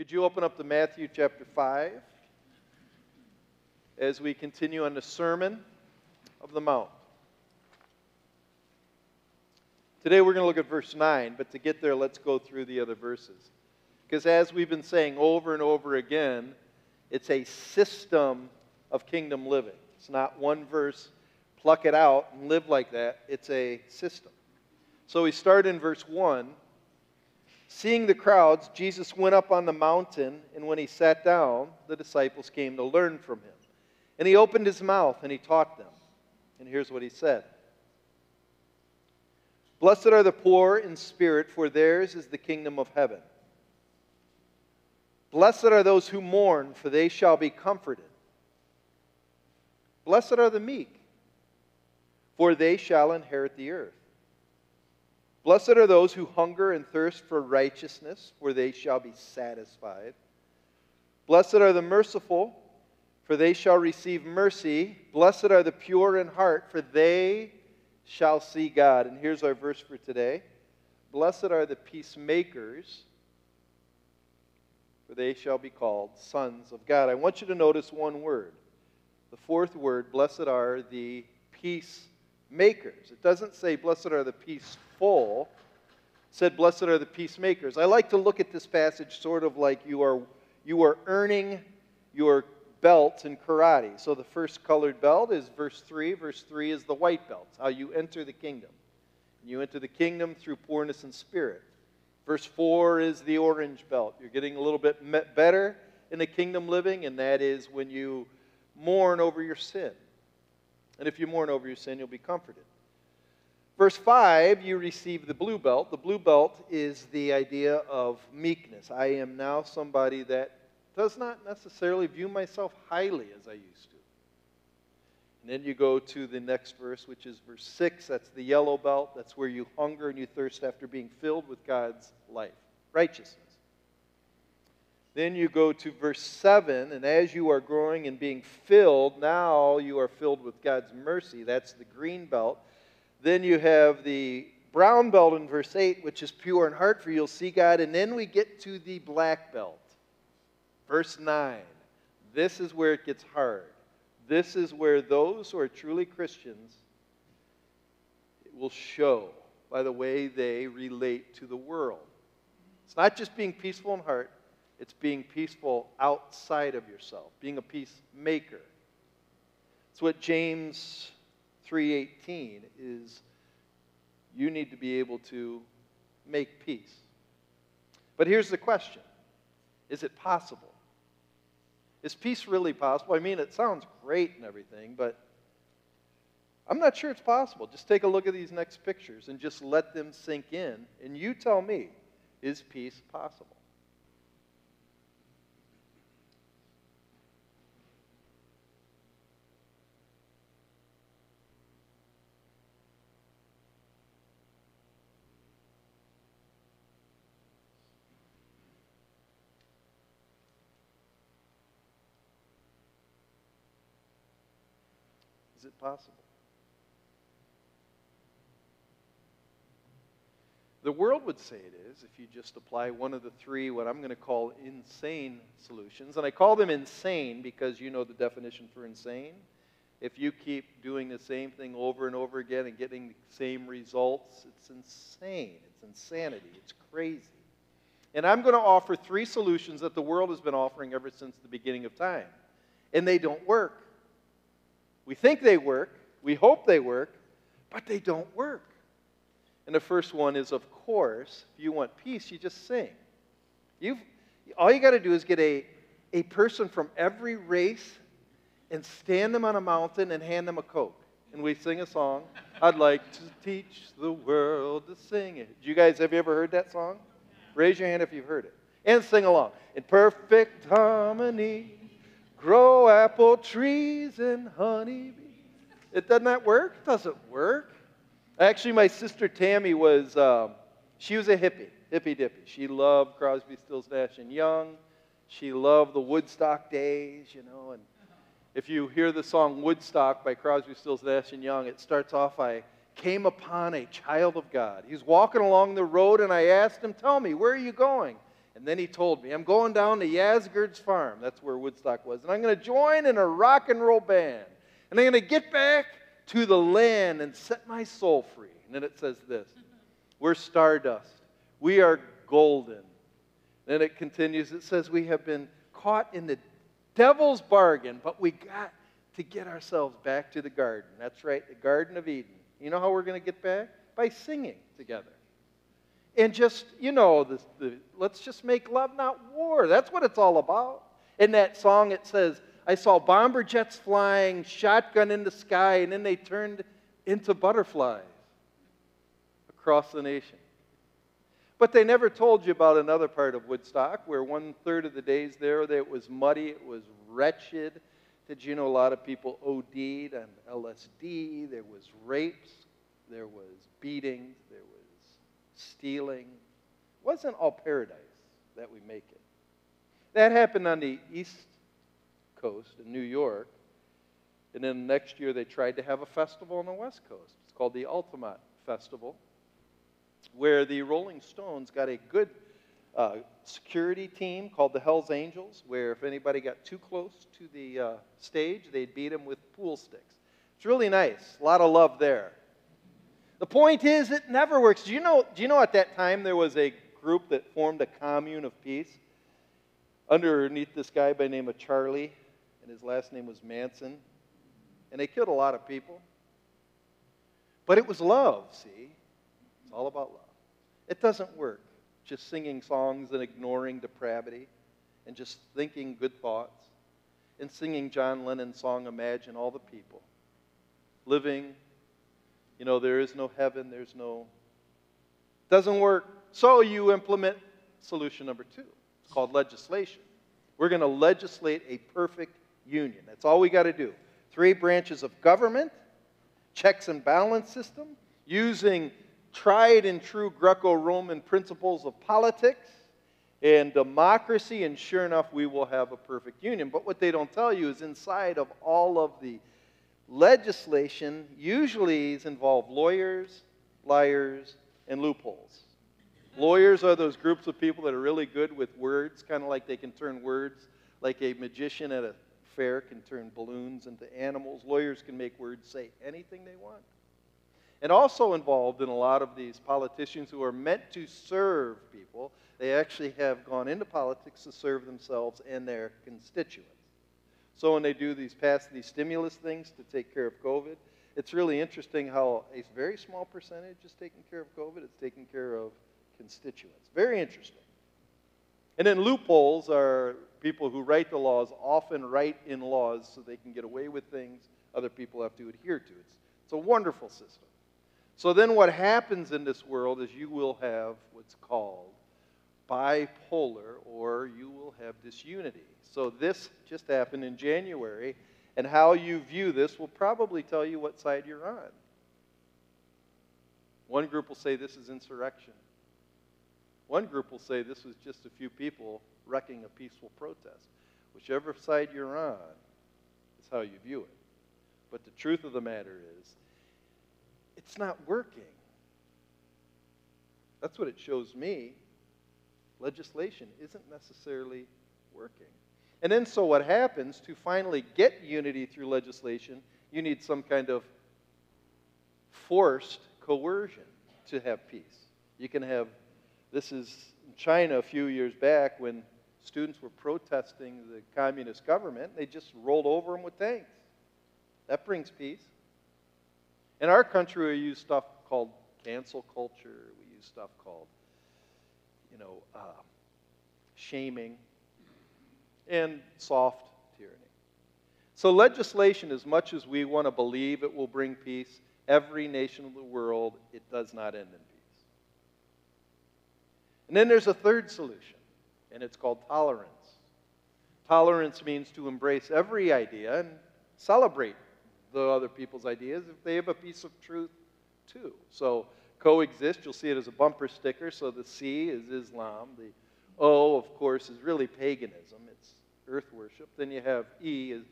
Could you open up to Matthew chapter 5 as we continue on the Sermon of the Mount? Today we're going to look at verse 9, but to get there, let's go through the other verses. Because as we've been saying over and over again, it's a system of kingdom living. It's not one verse, pluck it out and live like that. It's a system. So we start in verse 1. Seeing the crowds, Jesus went up on the mountain, and when he sat down, the disciples came to learn from him. And he opened his mouth and he taught them. And here's what he said Blessed are the poor in spirit, for theirs is the kingdom of heaven. Blessed are those who mourn, for they shall be comforted. Blessed are the meek, for they shall inherit the earth. Blessed are those who hunger and thirst for righteousness, for they shall be satisfied. Blessed are the merciful, for they shall receive mercy. Blessed are the pure in heart, for they shall see God. And here's our verse for today Blessed are the peacemakers, for they shall be called sons of God. I want you to notice one word. The fourth word, blessed are the peacemakers. It doesn't say, blessed are the peaceful. It said, blessed are the peacemakers. I like to look at this passage sort of like you are, you are earning your belts in karate. So the first colored belt is verse 3. Verse 3 is the white belt, how you enter the kingdom. You enter the kingdom through poorness and spirit. Verse 4 is the orange belt. You're getting a little bit better in the kingdom living, and that is when you mourn over your sin. And if you mourn over your sin, you'll be comforted. Verse 5, you receive the blue belt. The blue belt is the idea of meekness. I am now somebody that does not necessarily view myself highly as I used to. And then you go to the next verse, which is verse 6. That's the yellow belt. That's where you hunger and you thirst after being filled with God's life, righteousness. Then you go to verse 7, and as you are growing and being filled, now you are filled with God's mercy. That's the green belt. Then you have the brown belt in verse 8, which is pure in heart, for you'll see God. And then we get to the black belt. Verse 9. This is where it gets hard. This is where those who are truly Christians will show by the way they relate to the world. It's not just being peaceful in heart, it's being peaceful outside of yourself, being a peacemaker. It's what James 3:18 is you need to be able to make peace. But here's the question. Is it possible? Is peace really possible? I mean, it sounds great and everything, but I'm not sure it's possible. Just take a look at these next pictures and just let them sink in, and you tell me is peace possible? Is it possible? The world would say it is if you just apply one of the three, what I'm going to call insane solutions. And I call them insane because you know the definition for insane. If you keep doing the same thing over and over again and getting the same results, it's insane. It's insanity. It's crazy. And I'm going to offer three solutions that the world has been offering ever since the beginning of time. And they don't work. We think they work, we hope they work, but they don't work. And the first one is, of course, if you want peace, you just sing. You've, all you got to do is get a, a person from every race and stand them on a mountain and hand them a Coke. And we sing a song. I'd like to teach the world to sing it. Do you guys, have you ever heard that song? Raise your hand if you've heard it. And sing along. In perfect harmony, grow apple trees and honeybees. It doesn't that work? It doesn't work. Actually, my sister Tammy was, um, she was a hippie, hippie dippy. She loved Crosby, Stills, Nash and Young. She loved the Woodstock days, you know. And if you hear the song Woodstock by Crosby, Stills, Nash and Young, it starts off, I came upon a child of God. He's walking along the road, and I asked him, Tell me, where are you going? And then he told me, I'm going down to Yasgur's farm. That's where Woodstock was. And I'm going to join in a rock and roll band. And I'm going to get back to the land and set my soul free. And then it says this We're stardust. We are golden. Then it continues. It says, We have been caught in the devil's bargain, but we got to get ourselves back to the garden. That's right, the Garden of Eden. You know how we're going to get back? By singing together. And just, you know, the, the, let's just make love, not war. That's what it's all about. In that song, it says, I saw bomber jets flying, shotgun in the sky, and then they turned into butterflies across the nation. But they never told you about another part of Woodstock where one third of the days there it was muddy, it was wretched. Did you know a lot of people OD'd on LSD? There was rapes, there was beatings, there was stealing. It wasn't all paradise that we make it. That happened on the east coast in New York. And then next year they tried to have a festival on the west coast. It's called the Altamont Festival where the Rolling Stones got a good uh, security team called the Hells Angels, where if anybody got too close to the uh, stage, they'd beat them with pool sticks. It's really nice. A lot of love there. The point is, it never works. Do you know, do you know at that time there was a group that formed a commune of peace underneath this guy by the name of Charlie, and his last name was Manson? And they killed a lot of people. But it was love, see? It's all about love. It doesn't work just singing songs and ignoring depravity and just thinking good thoughts and singing John Lennon's song Imagine All the People. Living, you know, there is no heaven, there's no. Doesn't work. So you implement solution number two. It's called legislation. We're going to legislate a perfect union. That's all we got to do. Three branches of government, checks and balance system, using tried and true Greco Roman principles of politics and democracy, and sure enough, we will have a perfect union. But what they don't tell you is inside of all of the legislation usually involve lawyers, liars, and loopholes. Lawyers are those groups of people that are really good with words, kind of like they can turn words, like a magician at a fair can turn balloons into animals. Lawyers can make words say anything they want and also involved in a lot of these politicians who are meant to serve people. They actually have gone into politics to serve themselves and their constituents. So when they do these pass these stimulus things to take care of COVID, it's really interesting how a very small percentage is taking care of COVID. It's taking care of constituents. Very interesting. And then loopholes are people who write the laws often write in laws so they can get away with things other people have to adhere to. It's, it's a wonderful system. So then, what happens in this world is you will have what's called bipolar, or you will have disunity. So, this just happened in January, and how you view this will probably tell you what side you're on. One group will say this is insurrection. One group will say this was just a few people wrecking a peaceful protest. Whichever side you're on is how you view it. But the truth of the matter is, it's not working. That's what it shows me. Legislation isn't necessarily working. And then, so what happens to finally get unity through legislation, you need some kind of forced coercion to have peace. You can have, this is China a few years back when students were protesting the communist government, they just rolled over them with tanks. That brings peace. In our country, we use stuff called cancel culture. We use stuff called, shaming and soft tyranny. So, legislation, as much as we want to believe it will bring peace, every nation of the world, it does not end in peace. And then there's a third solution, and it's called tolerance. Tolerance means to embrace every idea and celebrate the other people's ideas if they have a piece of truth too. So coexist, you'll see it as a bumper sticker. So the C is Islam. The O, of course, is really paganism. It's earth worship. Then you have E is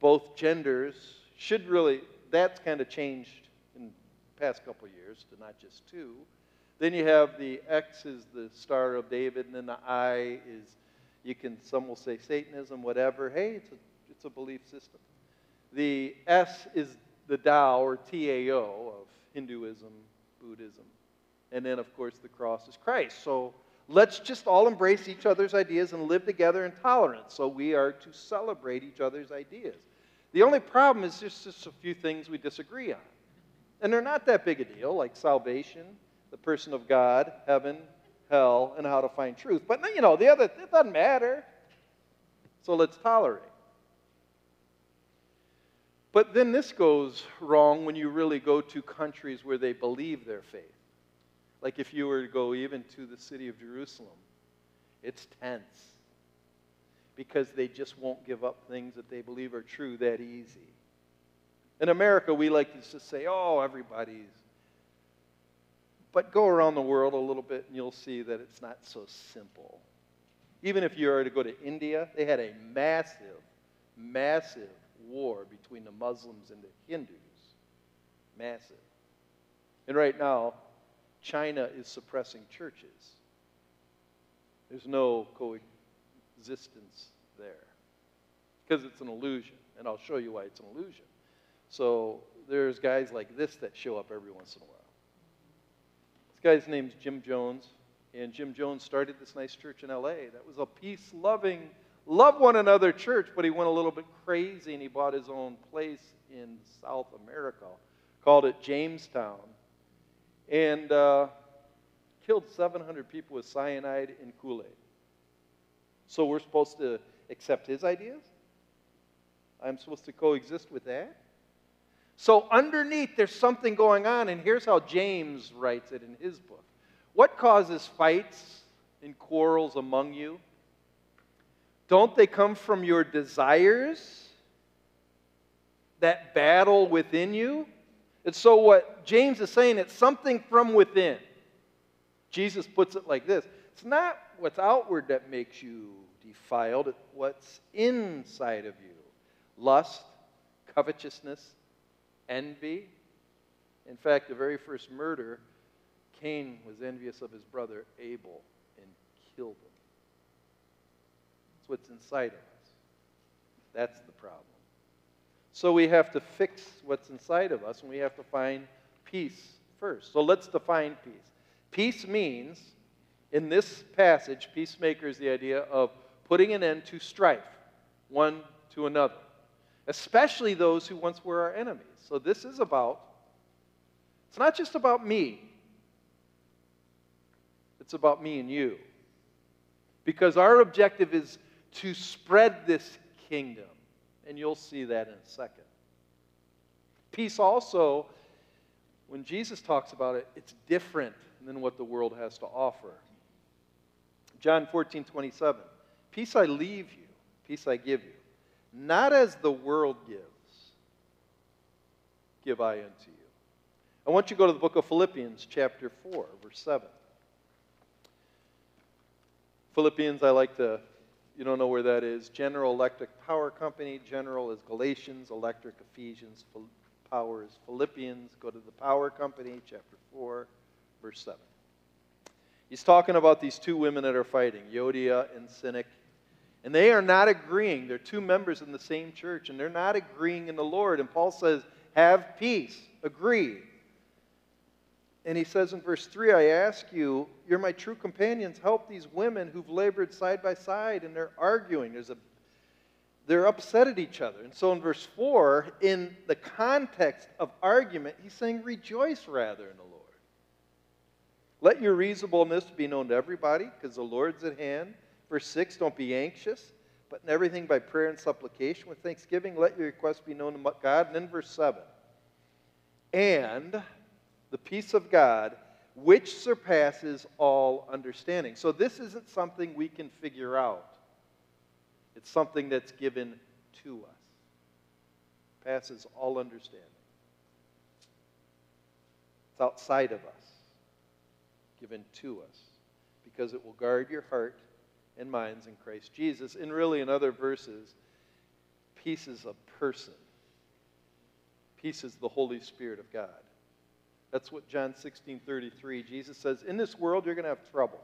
both genders should really that's kind of changed in past couple years to not just two. Then you have the X is the Star of David, and then the I is, you can, some will say Satanism, whatever. Hey, it's a, it's a belief system. The S is the Tao or TAO of Hinduism, Buddhism. And then, of course, the cross is Christ. So let's just all embrace each other's ideas and live together in tolerance. So we are to celebrate each other's ideas. The only problem is just, just a few things we disagree on. And they're not that big a deal, like salvation, the person of God, heaven, hell, and how to find truth. But, you know, the other, it doesn't matter. So let's tolerate. But then this goes wrong when you really go to countries where they believe their faith. Like if you were to go even to the city of Jerusalem, it's tense because they just won't give up things that they believe are true that easy. In America, we like to just say, oh, everybody's. But go around the world a little bit and you'll see that it's not so simple. Even if you were to go to India, they had a massive, massive war between the Muslims and the Hindus. Massive. And right now, China is suppressing churches. There's no coexistence there because it's an illusion. And I'll show you why it's an illusion. So there's guys like this that show up every once in a while. This guy's name's Jim Jones. And Jim Jones started this nice church in LA that was a peace loving, love one another church, but he went a little bit crazy and he bought his own place in South America, called it Jonestown, and uh, killed 700 people with cyanide and Kool Aid. So we're supposed to accept his ideas? I'm supposed to coexist with that? So, underneath, there's something going on, and here's how James writes it in his book. What causes fights and quarrels among you? Don't they come from your desires that battle within you? And so, what James is saying, it's something from within. Jesus puts it like this it's not what's outward that makes you defiled, it's what's inside of you lust, covetousness, envy. In fact, the very first murder, Cain was envious of his brother Abel and killed him. That's what's inside of us. That's the problem. So we have to fix what's inside of us and we have to find peace first. So let's define peace. Peace means, in this passage, peacemaker is the idea of putting an end to strife, one to another, especially those who once were our enemies. So this is about, it's not just about me, it's about me and you. Because our objective is to spread this kingdom. And you'll see that in a second. Peace also, when Jesus talks about it, it's different than what the world has to offer. John 14, 27. Peace I leave you, peace I give you. Not as the world gives, give I unto you. I want you to go to the book of Philippians, chapter 4, verse 7. Philippians, I like to, you don't know where that is. General Electric Power Company. General is Galatians, Electric, Ephesians, Power is Philippians. Go to the Power Company, chapter 4, verse 7. He's talking about these two women that are fighting, Euodia and Syntyche. And they are not agreeing. They're two members in the same church, and they're not agreeing in the Lord. And Paul says, Have peace, agree. And he says in verse 3 I ask you, you're my true companions, help these women who've labored side by side, and they're arguing. There's a they're upset at each other. And so in verse 4, in the context of argument, he's saying, Rejoice rather in the Lord. Let your reasonableness be known to everybody, because the Lord's at hand. Verse 6 Don't be anxious, but in everything by prayer and supplication with thanksgiving, let your requests be known to God. And then verse 7 And the peace of God, which surpasses all understanding. So this isn't something we can figure out, it's something that's given to us, passes all understanding. It's outside of us, given to us, because it will guard your heart and minds in Christ Jesus. And really, in other verses, peace is a person, peace is the Holy Spirit of God. That's what John 16 33, Jesus says, In this world you're going to have trouble.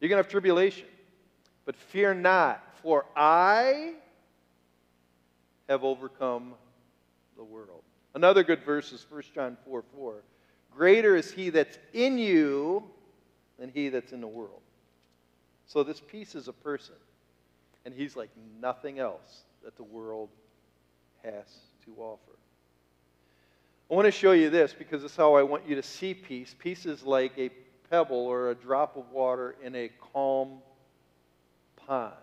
You're going to have tribulation. But fear not, for I have overcome the world. Another good verse is 1 John 4 4. Greater is he that's in you than he that's in the world. So this peace is a person. And he's like nothing else that the world has to offer. I want to show you this because it's how I want you to see peace. Peace is like a pebble or a drop of water in a calm pond.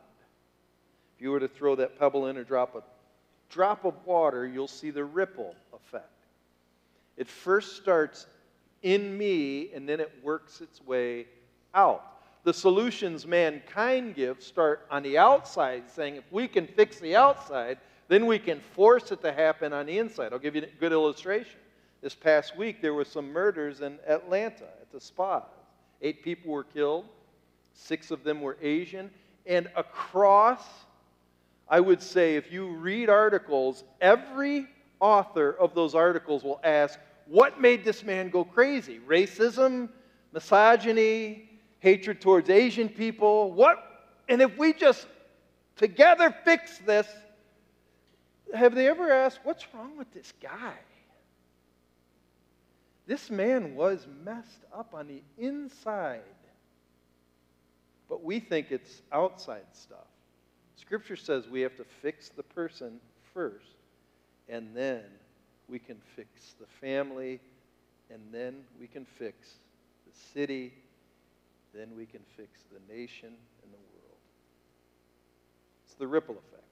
If you were to throw that pebble in or drop a drop of water, you'll see the ripple effect. It first starts in me and then it works its way out. The solutions mankind gives start on the outside, saying if we can fix the outside, then we can force it to happen on the inside. I'll give you a good illustration. This past week, there were some murders in Atlanta at the spas. Eight people were killed, six of them were Asian, and across, I would say, if you read articles, every author of those articles will ask, What made this man go crazy? Racism, misogyny, hatred towards Asian people? What? And if we just together fix this, have they ever asked, What's wrong with this guy? This man was messed up on the inside but we think it's outside stuff. Scripture says we have to fix the person first, and then we can fix the family, and then we can fix the city, then we can fix the nation and the world. It's the ripple effect.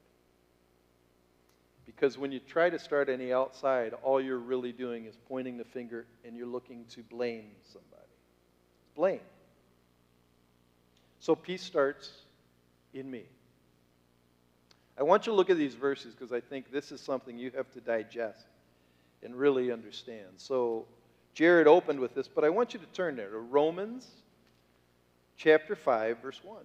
Because when you try to start any outside, all you're really doing is pointing the finger and you're looking to blame somebody. Blame. So peace starts in me. I want you to look at these verses because I think this is something you have to digest and really understand. So Jared opened with this, but I want you to turn there to Romans chapter 5, verse 1.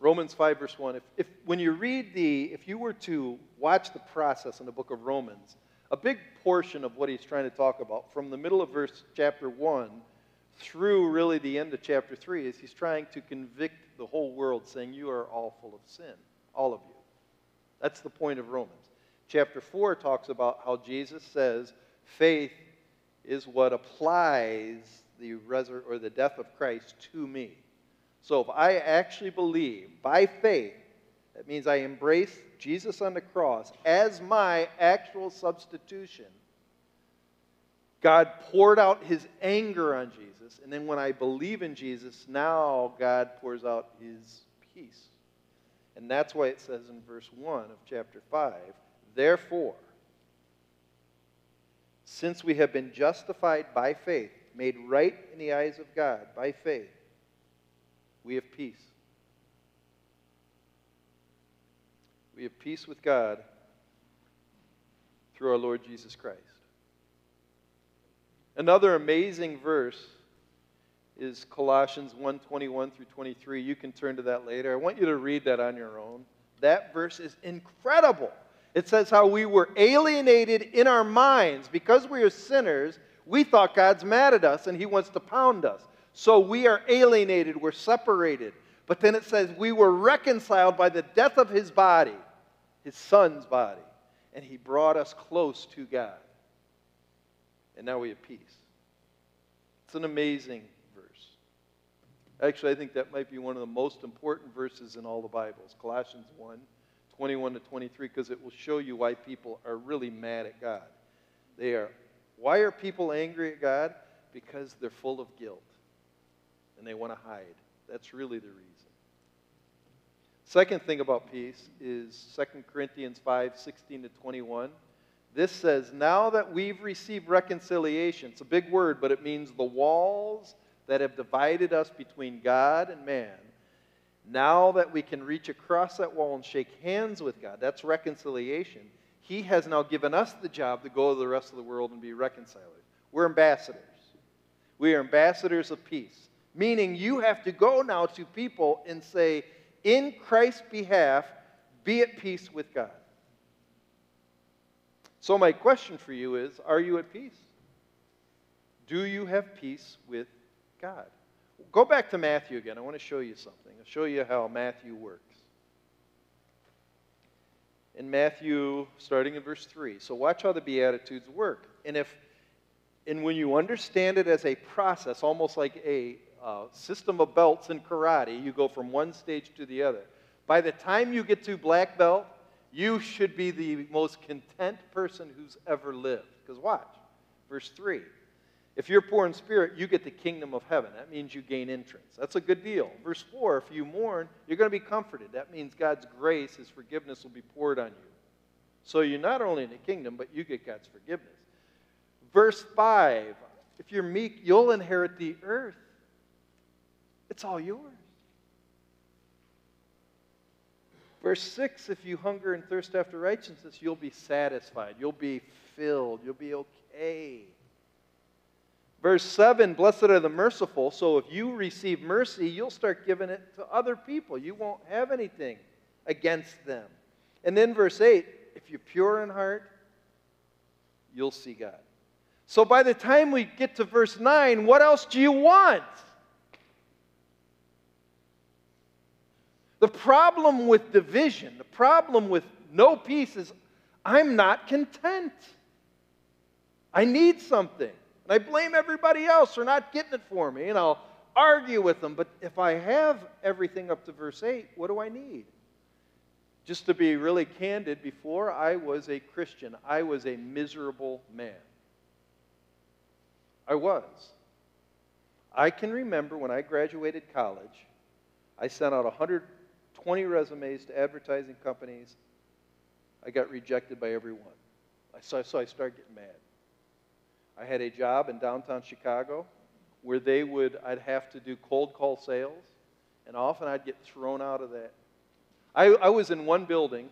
Romans 5, verse 1. If, if, when you read the, if you were to watch the process in the book of Romans, a big portion of what he's trying to talk about from the middle of verse chapter 1 through really the end of chapter 3 is he's trying to convict the whole world saying you are all full of sin all of you that's the point of romans chapter 4 talks about how jesus says faith is what applies the resur- or the death of christ to me so if i actually believe by faith that means I embrace Jesus on the cross as my actual substitution. God poured out his anger on Jesus, and then when I believe in Jesus, now God pours out his peace. And that's why it says in verse 1 of chapter 5 Therefore, since we have been justified by faith, made right in the eyes of God by faith, we have peace We have peace with God through our Lord Jesus Christ. Another amazing verse is Colossians 1:21 through 23. You can turn to that later. I want you to read that on your own. That verse is incredible. It says how we were alienated in our minds because we are sinners. We thought God's mad at us and he wants to pound us. So we are alienated, we're separated. But then it says we were reconciled by the death of his body his son's body, and he brought us close to God. And now we have peace. It's an amazing verse. Actually, I think that might be one of the most important verses in all the Bibles Colossians 1 21 to 23, because it will show you why people are really mad at God. They are, why are people angry at God? Because they're full of guilt and they want to hide. That's really the reason. Second thing about peace is 2 Corinthians 5 16 to 21. This says, Now that we've received reconciliation, it's a big word, but it means the walls that have divided us between God and man. Now that we can reach across that wall and shake hands with God, that's reconciliation. He has now given us the job to go to the rest of the world and be reconcilers. We're ambassadors. We are ambassadors of peace, meaning you have to go now to people and say, in Christ's behalf, Be at peace with God. So, my question for you is Are you at peace? Do you have peace with God? Go back to Matthew again. I want to show you something. I'll show you how Matthew works. In Matthew, starting in verse 3. So, watch how the Beatitudes work. And if and when you understand it as a process, almost like a uh, system of belts in karate, you go from one stage to the other. By the time you get to black belt, you should be the most content person who's ever lived. Because watch, verse 3. If you're poor in spirit, you get the kingdom of heaven. That means you gain entrance. That's a good deal. Verse 4 if you mourn, you're going to be comforted. That means God's grace, His forgiveness will be poured on you. So you're not only in the kingdom, but you get God's forgiveness. Verse 5 if you're meek, you'll inherit the earth. It's all yours. Verse 6 if you hunger and thirst after righteousness, you'll be satisfied. You'll be filled. You'll be okay. Verse 7 Blessed are the merciful. So if you receive mercy, you'll start giving it to other people. You won't have anything against them. And then verse 8 If you're pure in heart, you'll see God. So by the time we get to verse 9, what else do you want? The problem with division, the problem with no peace is I'm not content. I need something. And I blame everybody else for not getting it for me. And I'll argue with them. But if I have everything up to verse 8, what do I need? Just to be really candid, before I was a Christian, I was a miserable man. I was. I can remember when I graduated college, I sent out 120 resumes to advertising companies. I got rejected by every one. So, so I started getting mad. I had a job in downtown Chicago where they would, I'd have to do cold call sales, and often I'd get thrown out of that. I, I was in one building.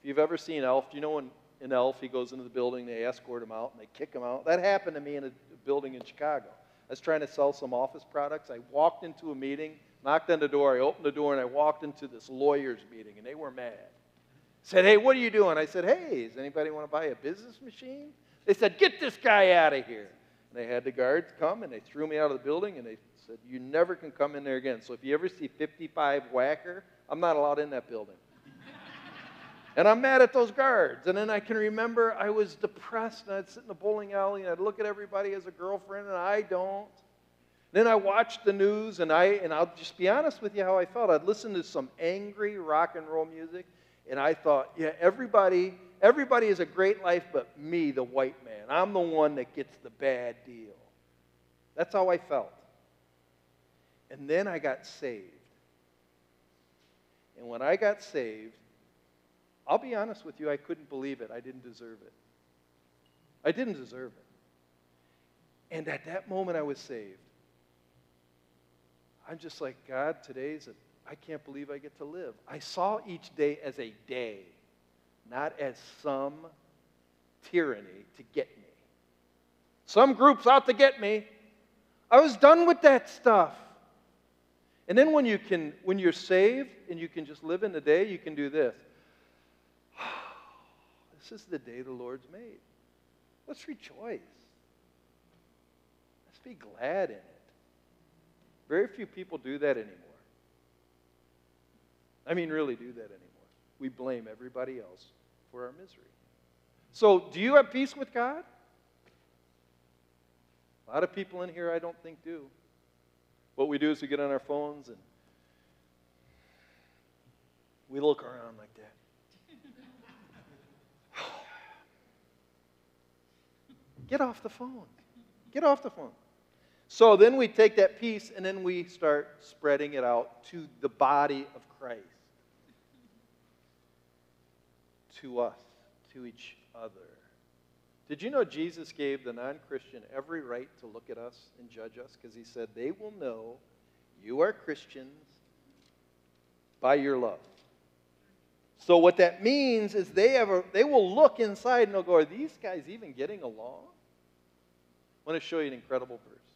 If you've ever seen Elf, do you know when in Elf he goes into the building, they escort him out, and they kick him out? That happened to me in a building in Chicago. I was trying to sell some office products. I walked into a meeting, knocked on the door, I opened the door, and I walked into this lawyer's meeting, and they were mad. Said, hey, what are you doing? I said, hey, does anybody want to buy a business machine? They said, get this guy out of here. And they had the guards come, and they threw me out of the building, and they said, you never can come in there again. So if you ever see 55 Wacker, I'm not allowed in that building. And I'm mad at those guards. And then I can remember I was depressed and I'd sit in the bowling alley and I'd look at everybody as a girlfriend and I don't. Then I watched the news and I and I'll just be honest with you how I felt. I'd listen to some angry rock and roll music and I thought, yeah, everybody everybody has a great life but me, the white man. I'm the one that gets the bad deal. That's how I felt. And then I got saved. And when I got saved, I'll be honest with you, I couldn't believe it. I didn't deserve it. I didn't deserve it. And at that moment, I was saved. I'm just like, God, today's a, I can't believe I get to live. I saw each day as a day, not as some tyranny to get me. Some groups out to get me. I was done with that stuff. And then when you can when you're saved and you can just live in the day, you can do this. This is the day the Lord's made. Let's rejoice. Let's be glad in it. Very few people do that anymore. I mean, really do that anymore. We blame everybody else for our misery. So, do you have peace with God? A lot of people in here I don't think do. What we do is we get on our phones and we look around like that. Get off the phone. Get off the phone. So then we take that piece and then we start spreading it out to the body of Christ, to us, to each other. Did you know Jesus gave the non Christian every right to look at us and judge us? Because he said, they will know you are Christians by your love. So what that means is they, a, they will look inside and they'll go, are these guys even getting along? I want to show you an incredible verse.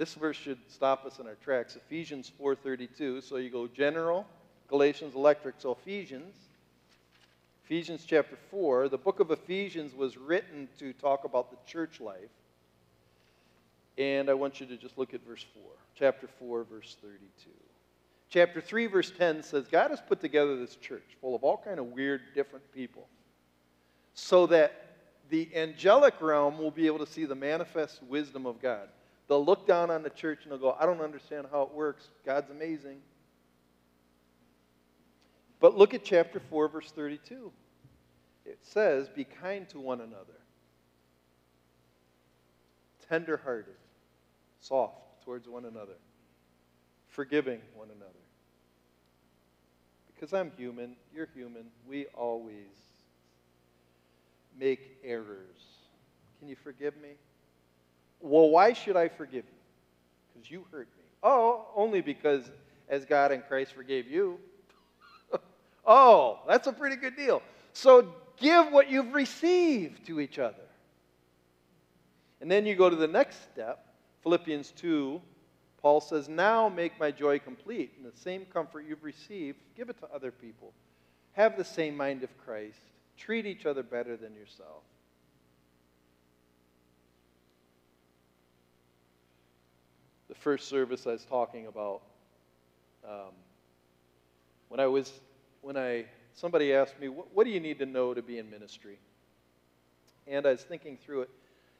This verse should stop us in our tracks. Ephesians 4:32. So you go general, Galatians, electric. So Ephesians, Ephesians chapter 4, the book of Ephesians was written to talk about the church life. And I want you to just look at verse 4. Chapter 4, verse 32. Chapter 3, verse 10 says, God has put together this church full of all kind of weird, different people so that the angelic realm will be able to see the manifest wisdom of God. They'll look down on the church and they'll go, I don't understand how it works. God's amazing. But look at chapter 4, verse 32. It says, Be kind to one another, tenderhearted, soft towards one another, forgiving one another. Because I'm human, you're human, we always make errors. Can you forgive me? Well, why should I forgive you? Because you hurt me. Oh, only because as God and Christ forgave you. oh, that's a pretty good deal. So give what you've received to each other. And then you go to the next step, Philippians 2. Paul says, Now make my joy complete. And the same comfort you've received, give it to other people. Have the same mind of Christ. Treat each other better than yourself. First service I was talking about, um, when I was, when I, somebody asked me, what, what do you need to know to be in ministry? And I was thinking through it.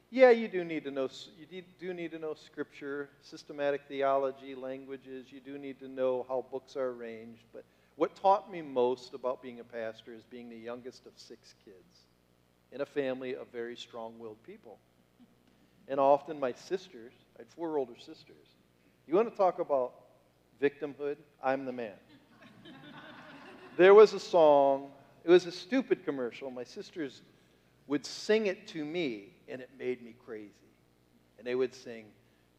Yeah, you do need to know. You do need to know scripture, systematic theology, languages. You do need to know how books are arranged. But what taught me most about being a pastor is being the youngest of six kids in a family of very strong willed people. And often my sisters, I had four older sisters. You want to talk about victimhood? I'm the man. there was a song, it was a stupid commercial. My sisters would sing it to me, and it made me crazy. And they would sing,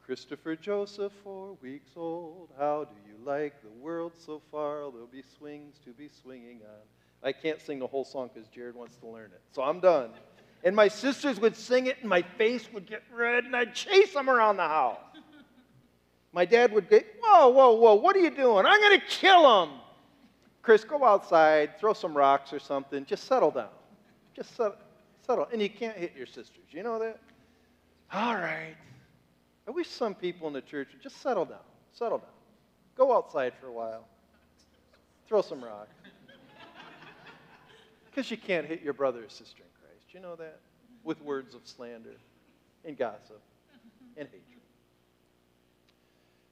Christopher Joseph, four weeks old, how do you like the world so far? There'll be swings to be swinging on. I can't sing the whole song because Jared wants to learn it. So I'm done. And my sisters would sing it, and my face would get red, and I'd chase them around the house. My dad would go, Whoa, whoa, whoa, what are you doing? I'm going to kill him. Chris, go outside, throw some rocks or something. Just settle down. Just settle, settle. And you can't hit your sisters. You know that? All right. I wish some people in the church would just settle down. Settle down. Go outside for a while. Throw some rock. Because you can't hit your brother or sister. You know that? With words of slander and gossip and hatred.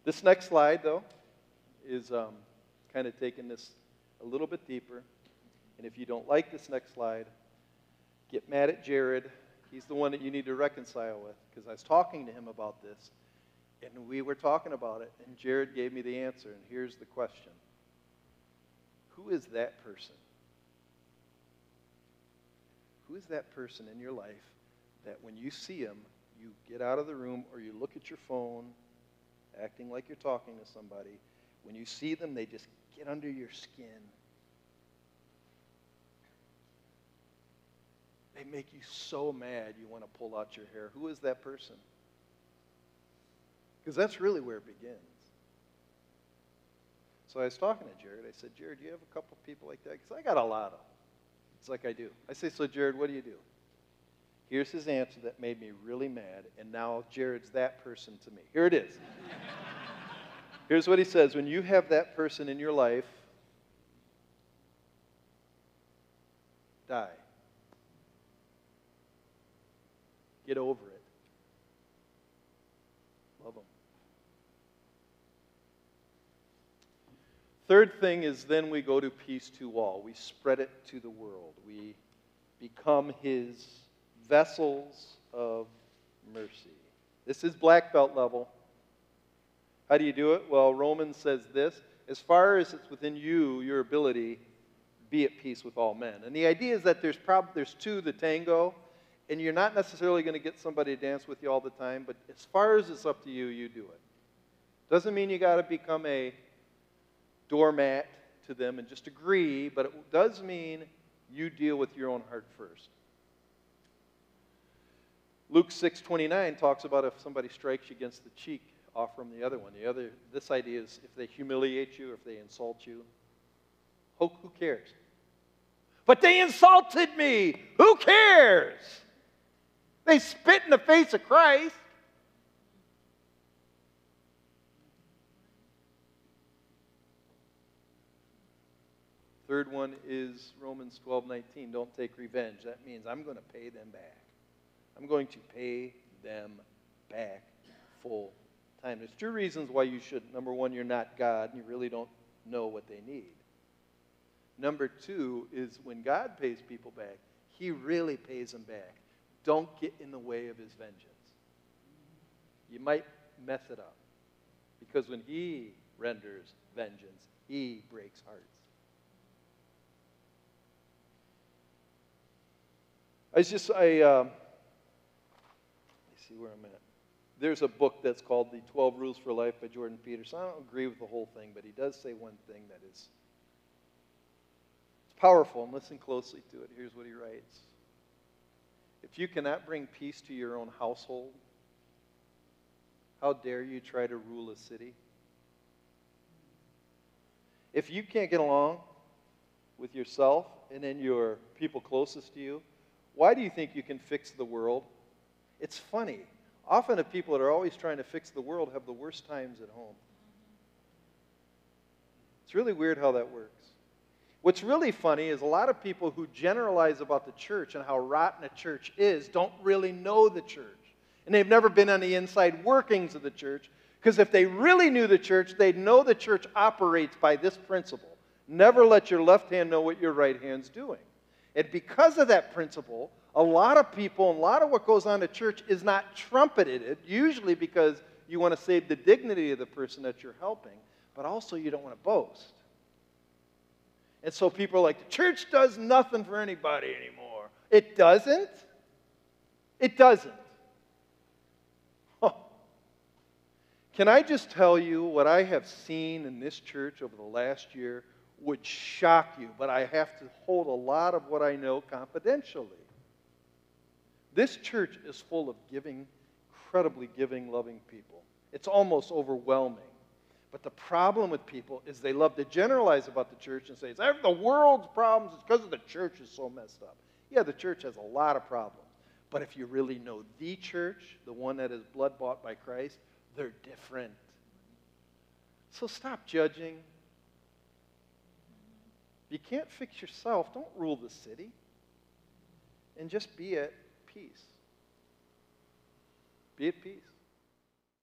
This next slide, though, is um, kind of taking this a little bit deeper. And if you don't like this next slide, get mad at Jared He's the one that you need to reconcile with because I was talking to him about this and we were talking about it and Jared gave me the answer and here's the question. Who is that person? Who is that person in your life that when you see them, you get out of the room or you look at your phone acting like you're talking to somebody. When you see them, they just get under your skin They make you so mad you want to pull out your hair. Who is that person? Because that's really where it begins. So I was talking to Jared. I said, Jared, do you have a couple people like that? Because I got a lot of them. It's like I do. I say, so Jared, what do you do? Here's his answer that made me really mad, and now Jared's that person to me. Here it is. Here's what he says When you have that person in your life, die. Get over it. Love them. Third thing is then we go to peace to all. We spread it to the world. We become his vessels of mercy. This is black belt level. How do you do it? Well, Romans says this as far as it's within you, your ability, be at peace with all men. And the idea is that there's, prob- there's two, the tango, and you're not necessarily going to get somebody to dance with you all the time, but as far as it's up to you, you do it. Doesn't mean you got to become a doormat to them and just agree, but it does mean you deal with your own heart first. Luke 6:29 talks about if somebody strikes you against the cheek, offer them the other one. The other this idea is if they humiliate you if they insult you, who cares? But they insulted me. Who cares? They spit in the face of Christ. Third one is Romans 12 19. Don't take revenge. That means I'm going to pay them back. I'm going to pay them back full time. There's two reasons why you shouldn't. Number one, you're not God and you really don't know what they need. Number two is when God pays people back, He really pays them back. Don't get in the way of His vengeance. You might mess it up because when He renders vengeance, He breaks hearts. I was just, I, um, let me see where I'm at. There's a book that's called The 12 Rules for Life by Jordan Peterson. I don't agree with the whole thing, but he does say one thing that is it's powerful, and listen closely to it. Here's what he writes If you cannot bring peace to your own household, how dare you try to rule a city? If you can't get along with yourself and then your people closest to you, why do you think you can fix the world? It's funny. Often, the people that are always trying to fix the world have the worst times at home. It's really weird how that works. What's really funny is a lot of people who generalize about the church and how rotten a church is don't really know the church. And they've never been on the inside workings of the church. Because if they really knew the church, they'd know the church operates by this principle never let your left hand know what your right hand's doing. And because of that principle, a lot of people, and a lot of what goes on at church is not trumpeted, usually because you want to save the dignity of the person that you're helping, but also you don't want to boast. And so people are like, the church does nothing for anybody anymore. It doesn't. It doesn't. Huh. Can I just tell you what I have seen in this church over the last year would shock you, but I have to hold a lot of what I know confidentially. This church is full of giving, incredibly giving, loving people. It's almost overwhelming. But the problem with people is they love to generalize about the church and say, it's the world's problems, it's because of the church is so messed up. Yeah, the church has a lot of problems. But if you really know the church, the one that is blood bought by Christ, they're different. So stop judging, if you can't fix yourself, don't rule the city. And just be at peace. Be at peace.